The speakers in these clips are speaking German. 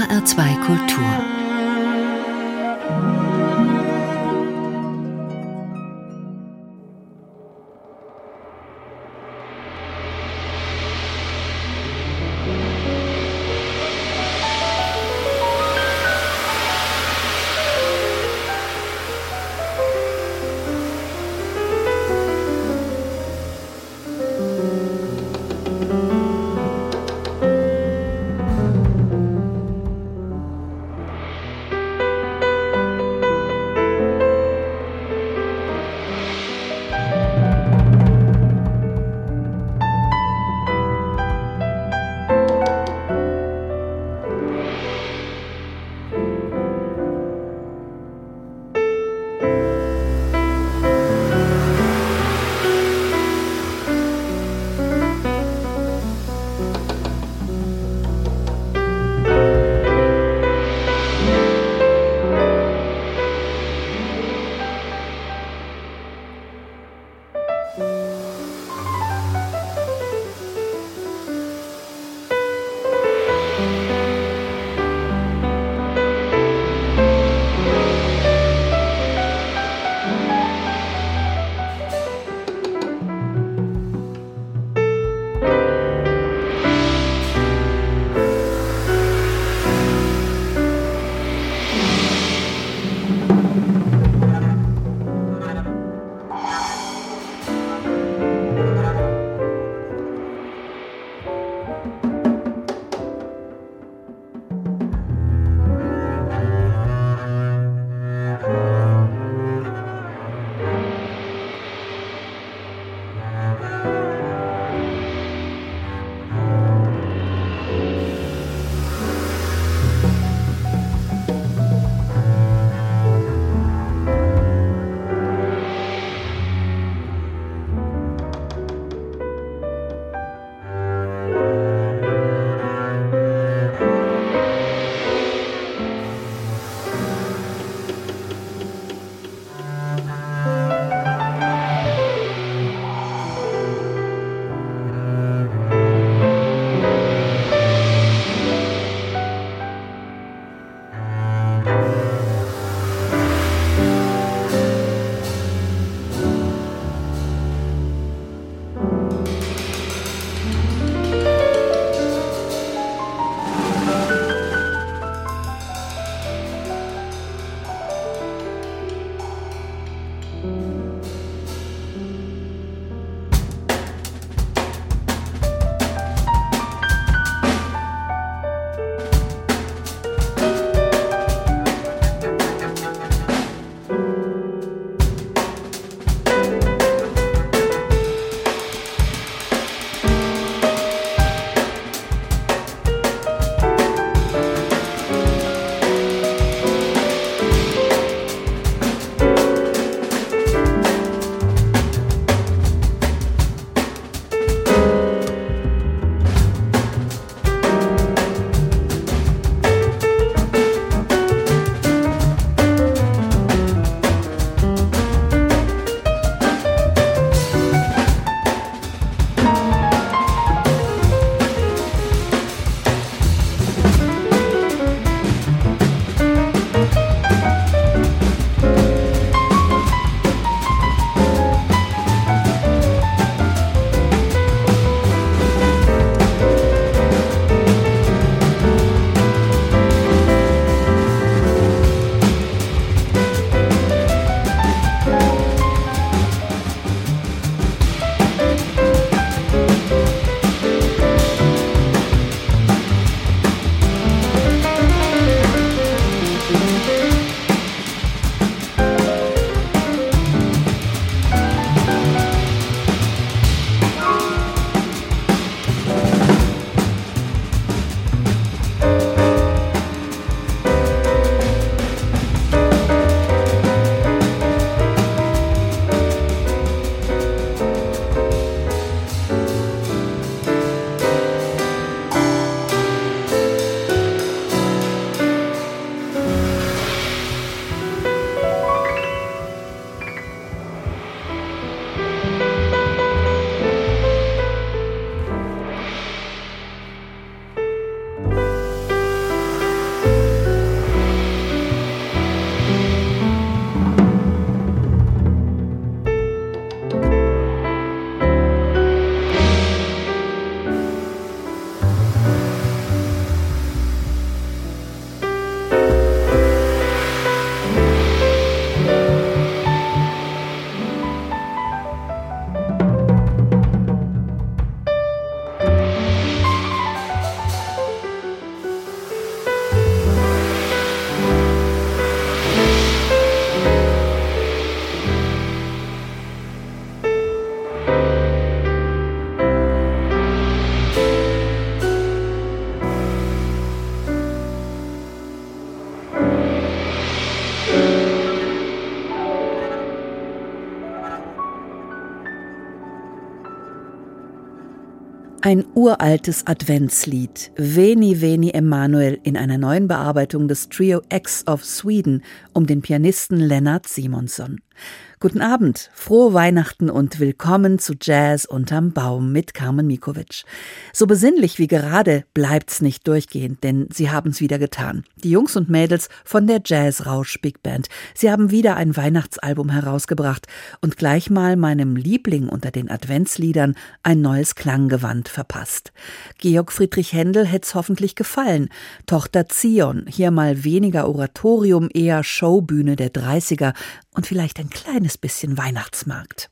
HR2 Kultur Ein uraltes Adventslied, Veni Veni Emanuel, in einer neuen Bearbeitung des Trio X of Sweden um den Pianisten Lennart Simonsson. Guten Abend, frohe Weihnachten und willkommen zu Jazz unterm Baum mit Carmen Mikovic. So besinnlich wie gerade bleibt's nicht durchgehend, denn sie haben's wieder getan. Die Jungs und Mädels von der Jazz Rausch Big Band. Sie haben wieder ein Weihnachtsalbum herausgebracht und gleich mal meinem Liebling unter den Adventsliedern ein neues Klanggewand verpasst. Georg Friedrich Händel hätt's hoffentlich gefallen. Tochter Zion, hier mal weniger Oratorium, eher Showbühne der 30er und vielleicht ein kleines bisschen Weihnachtsmarkt.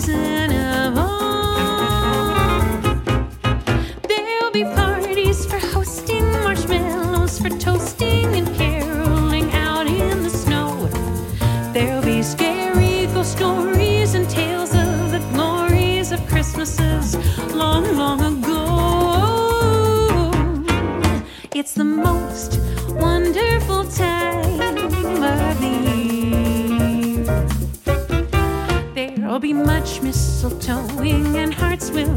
poison mistletoeing and hearts will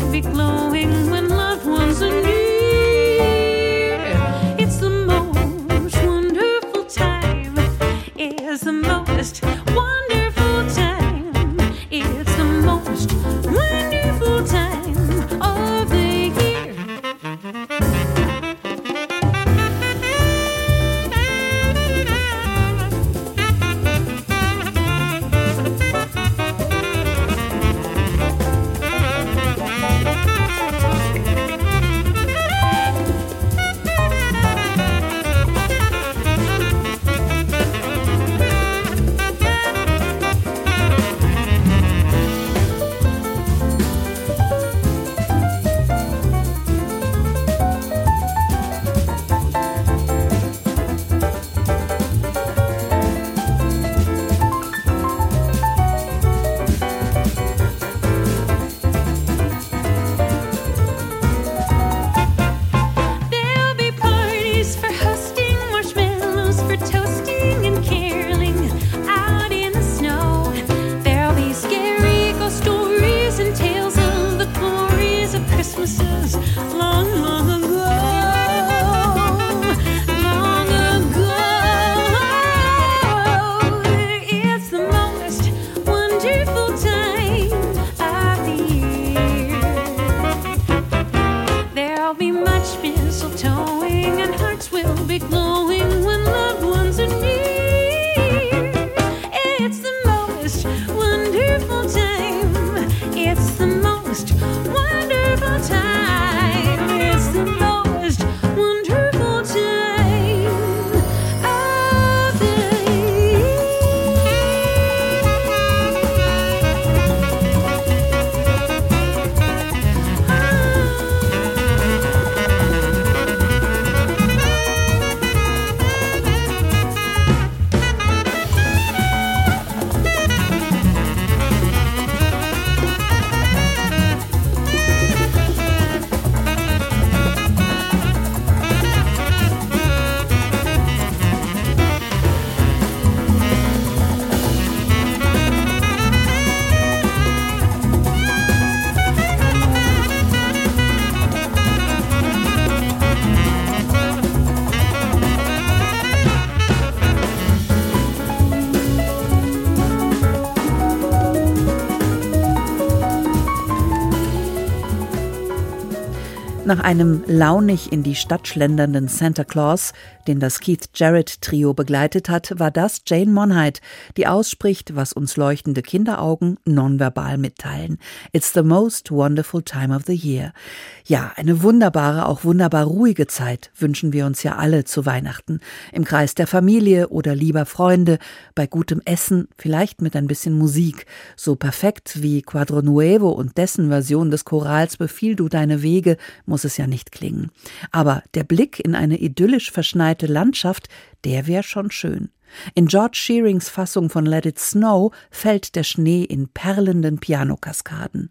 Nach einem launig in die Stadt schlendernden Santa Claus, den das Keith Jarrett Trio begleitet hat, war das Jane Monheit, die ausspricht, was uns leuchtende Kinderaugen nonverbal mitteilen. It's the most wonderful time of the year. Ja, eine wunderbare, auch wunderbar ruhige Zeit wünschen wir uns ja alle zu Weihnachten. Im Kreis der Familie oder lieber Freunde, bei gutem Essen, vielleicht mit ein bisschen Musik. So perfekt wie Quadro Nuevo und dessen Version des Chorals Befiel du deine Wege muss es ja nicht klingen. Aber der Blick in eine idyllisch verschneite Landschaft, der wäre schon schön. In George Shearings Fassung von Let It Snow fällt der Schnee in perlenden Pianokaskaden.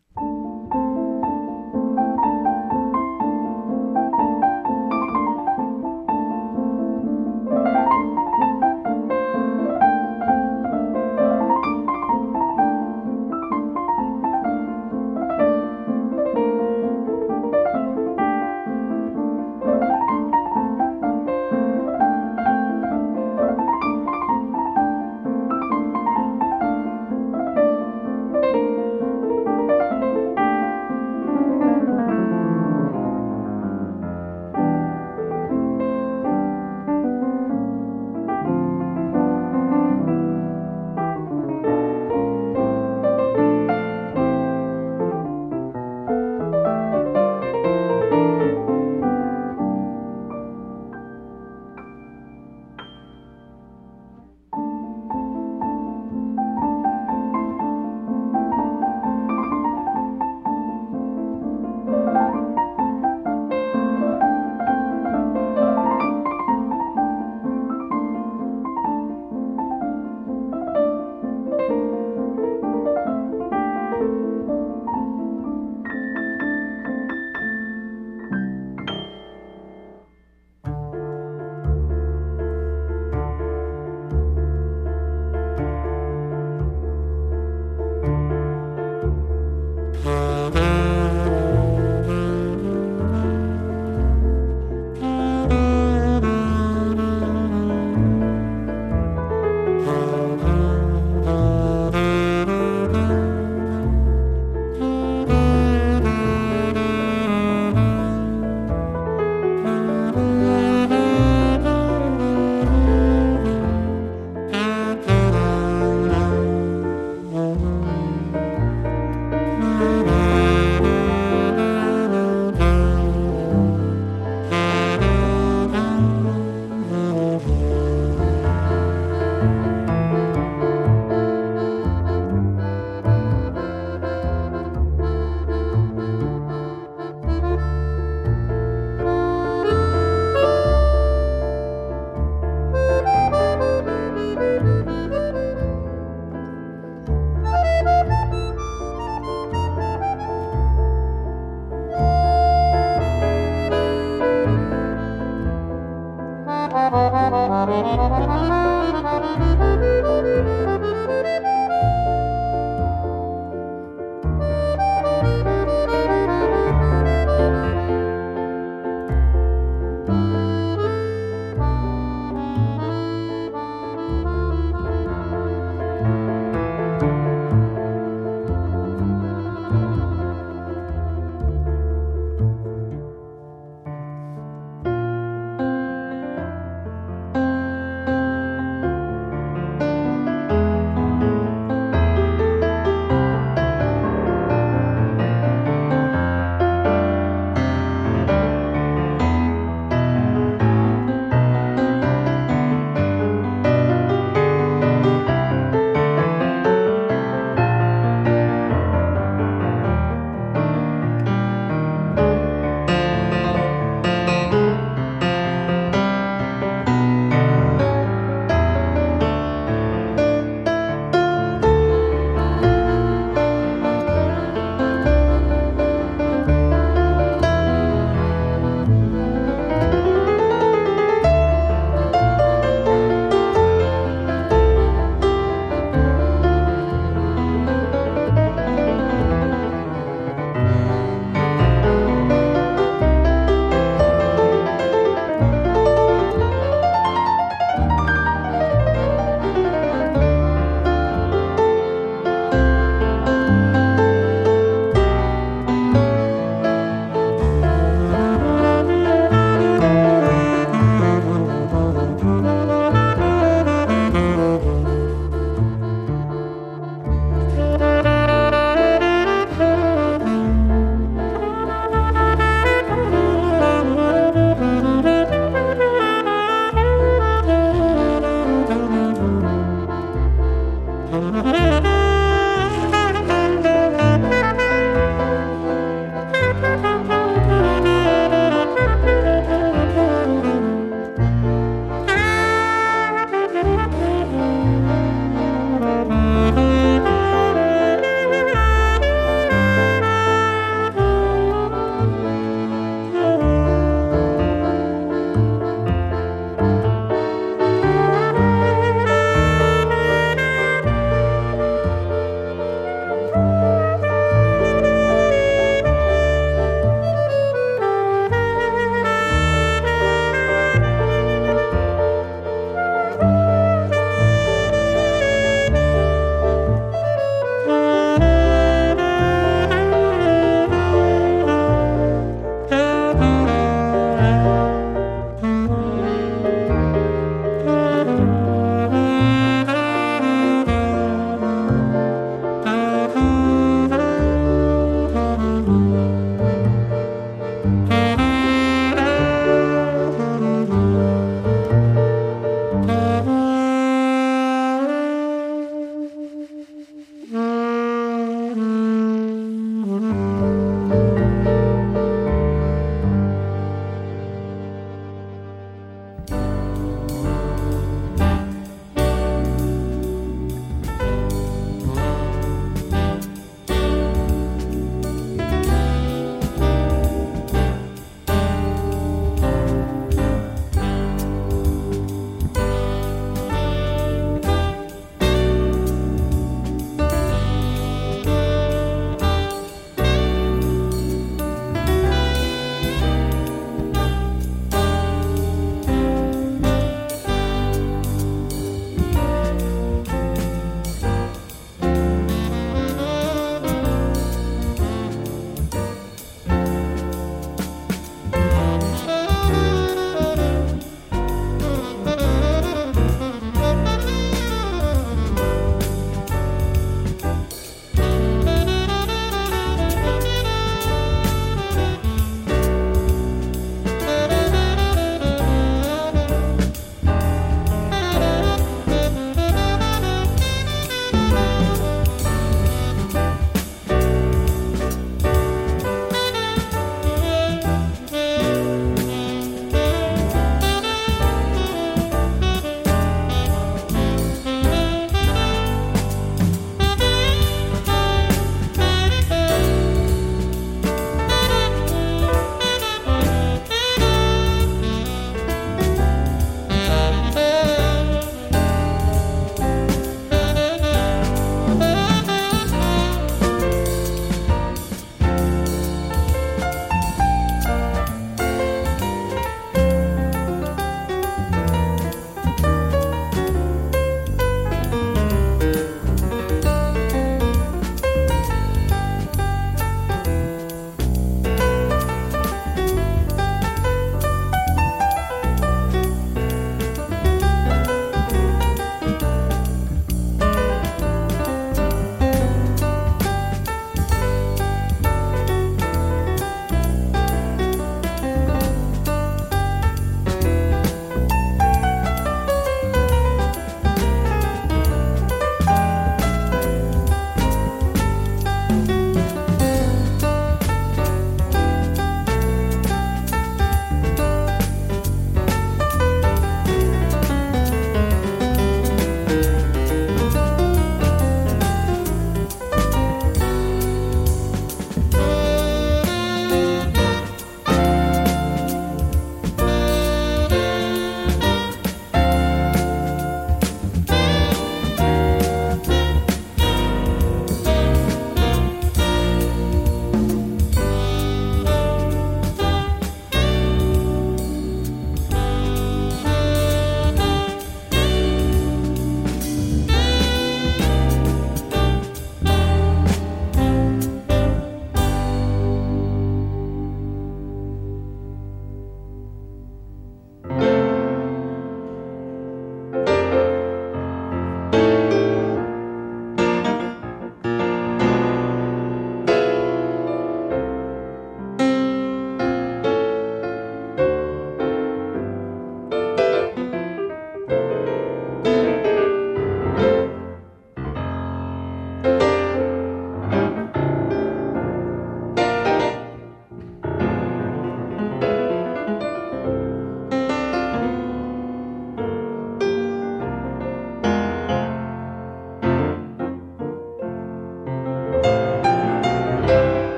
Bye.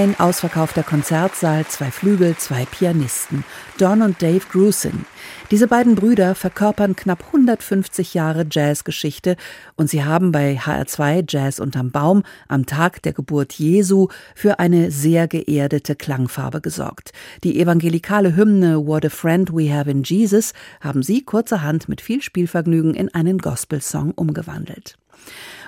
Ein ausverkaufter Konzertsaal, zwei Flügel, zwei Pianisten. Don und Dave Grusin. Diese beiden Brüder verkörpern knapp 150 Jahre Jazzgeschichte und sie haben bei HR2 Jazz unterm Baum am Tag der Geburt Jesu für eine sehr geerdete Klangfarbe gesorgt. Die evangelikale Hymne What a Friend We Have in Jesus haben sie kurzerhand mit viel Spielvergnügen in einen Gospelsong umgewandelt.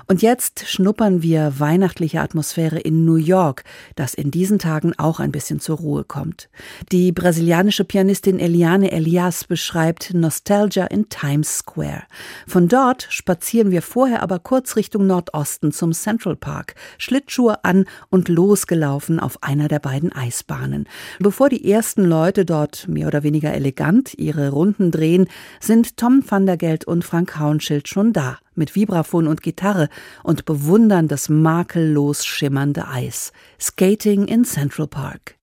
Und jetzt schnuppern wir weihnachtliche Atmosphäre in New York, das in diesen Tagen auch ein bisschen zur Ruhe kommt. Die brasilianische Pianistin Eliane Elias beschreibt Nostalgia in Times Square. Von dort spazieren wir vorher aber kurz Richtung Nordosten zum Central Park, Schlittschuhe an und losgelaufen auf einer der beiden Eisbahnen. Bevor die ersten Leute dort mehr oder weniger elegant ihre Runden drehen, sind Tom van der Geld und Frank Hauenschild schon da mit Vibraphon und Gitarre und bewundern das makellos schimmernde Eis. Skating in Central Park.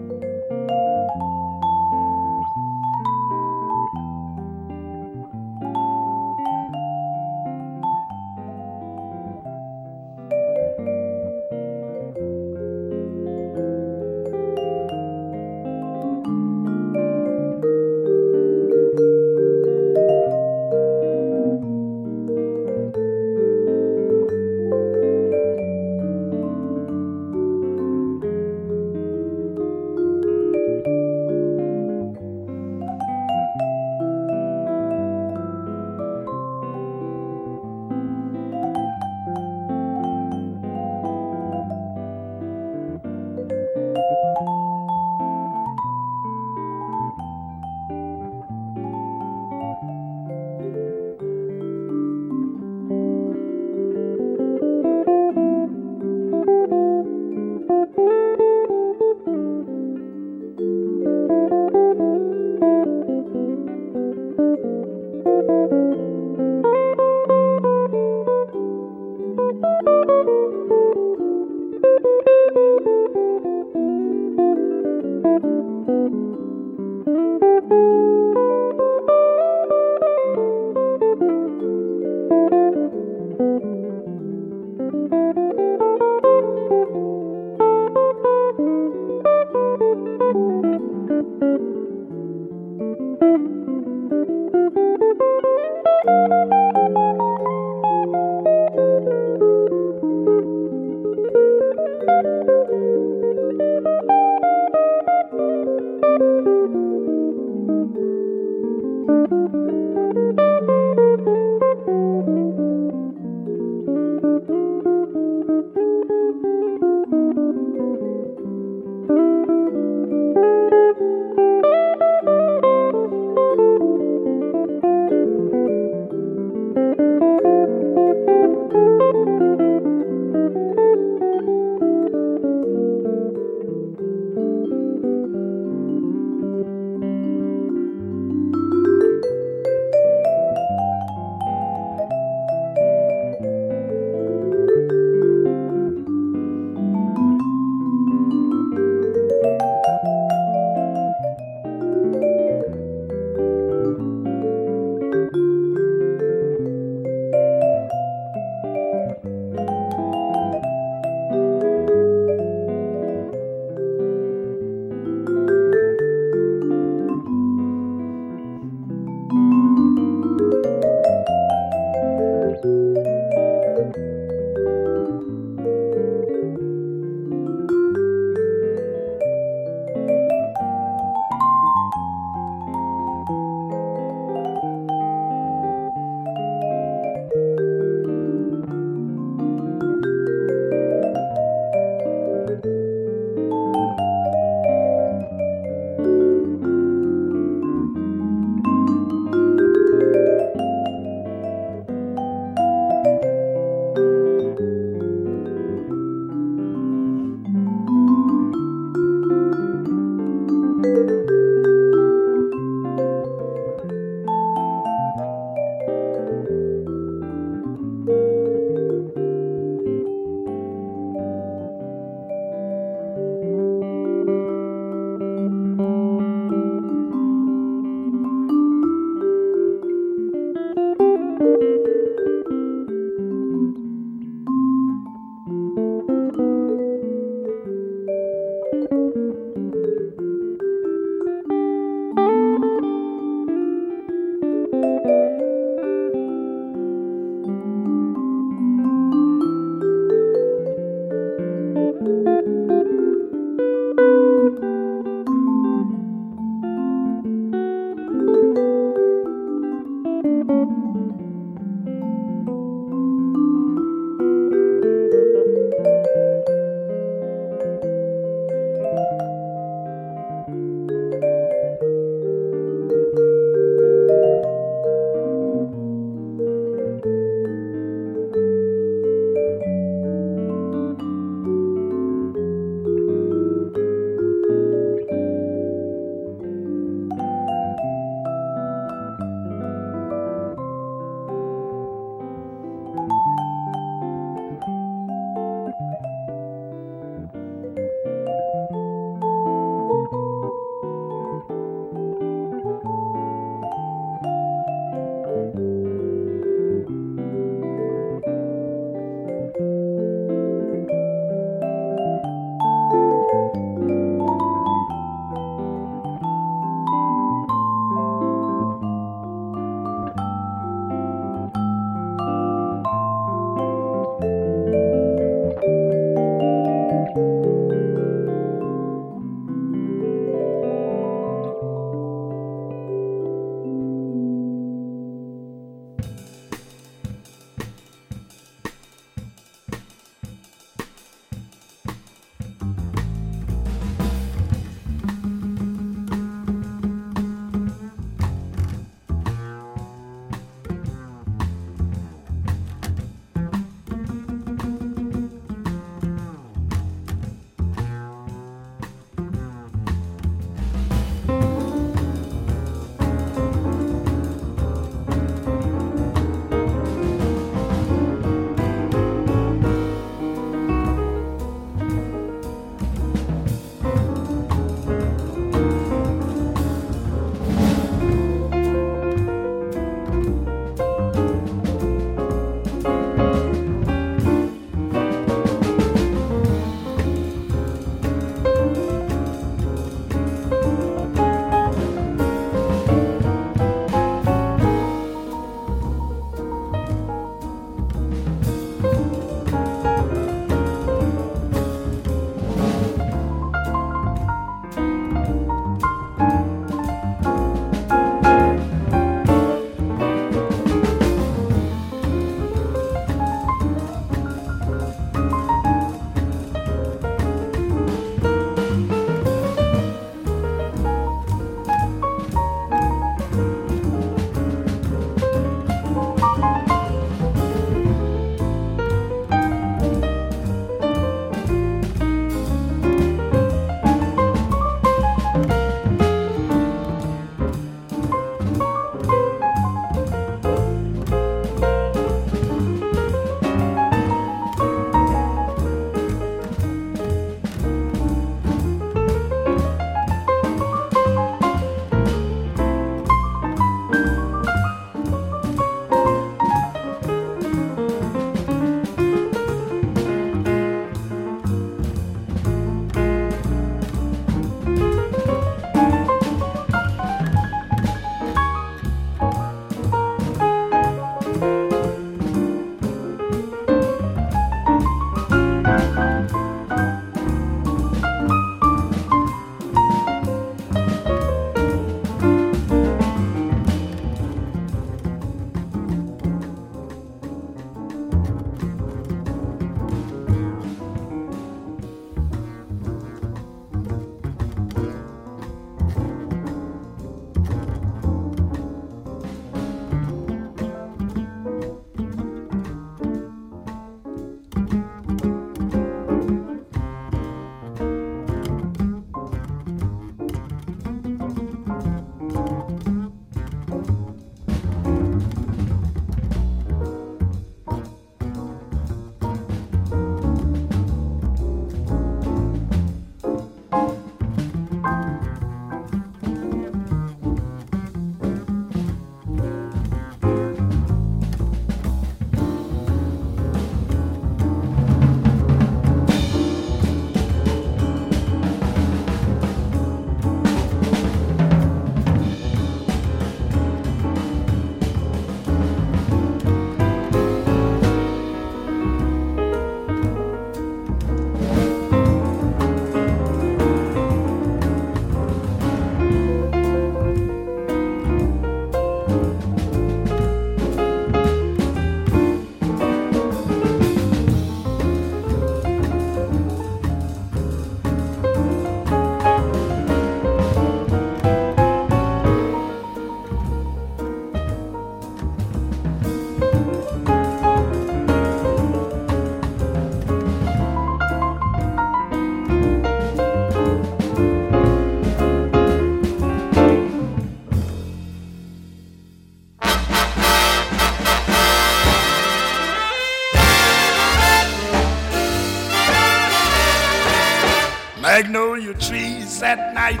Magnolia trees at night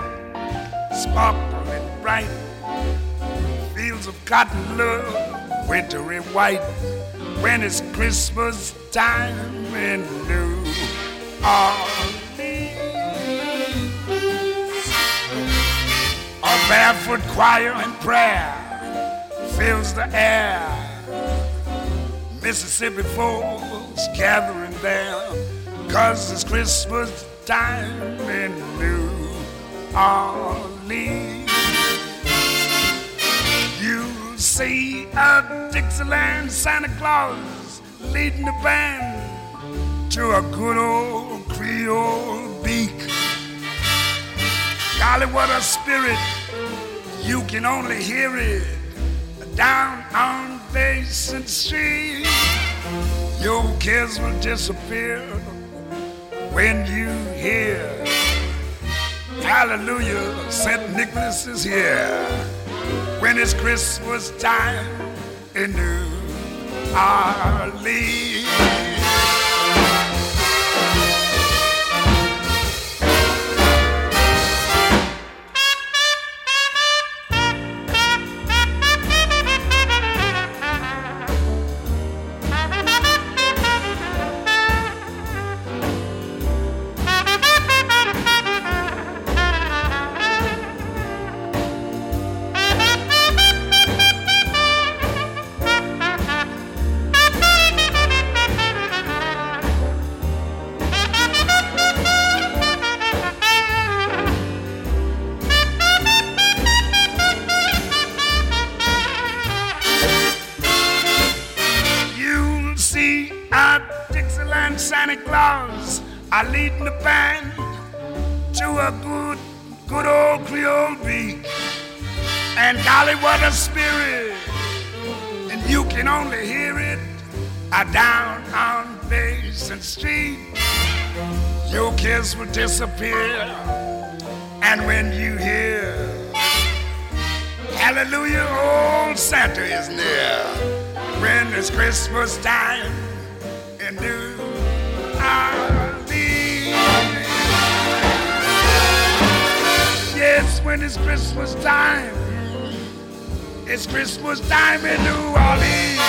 sparkle and bright. Fields of cotton love, wintry white. When it's Christmas time in New Orleans. A barefoot choir and prayer fills the air. Mississippi folks gathering there, cause it's Christmas time in New Orleans. You'll see a Dixieland Santa Claus leading the band to a good old Creole beak. Golly, what a spirit! You can only hear it down on Basin Street. Your cares will disappear when you hear Hallelujah, St. Nicholas is here. When it's Christmas time in New Orleans. Are leading the band to a good, good old Creole beat. And golly, what a spirit! And you can only hear it down on Basin Street. Your kiss will disappear. And when you hear, Hallelujah, old Santa is near. When it's Christmas time in New Orleans. Yes, when it's Christmas time. It's Christmas time in New Orleans.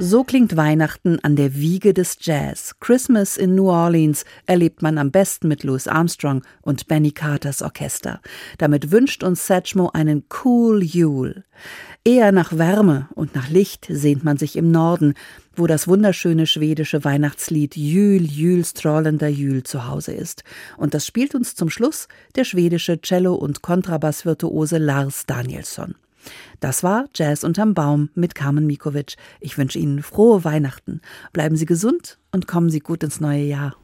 So klingt Weihnachten an der Wiege des Jazz. Christmas in New Orleans erlebt man am besten mit Louis Armstrong und Benny Carters Orchester. Damit wünscht uns Satchmo einen cool Yule. Eher nach Wärme und nach Licht sehnt man sich im Norden, wo das wunderschöne schwedische Weihnachtslied Jül, Jül, Strålender Jül zu Hause ist. Und das spielt uns zum Schluss der schwedische Cello- und Kontrabassvirtuose Lars Danielsson. Das war Jazz unterm Baum mit Carmen Mikovic. Ich wünsche Ihnen frohe Weihnachten. Bleiben Sie gesund und kommen Sie gut ins neue Jahr.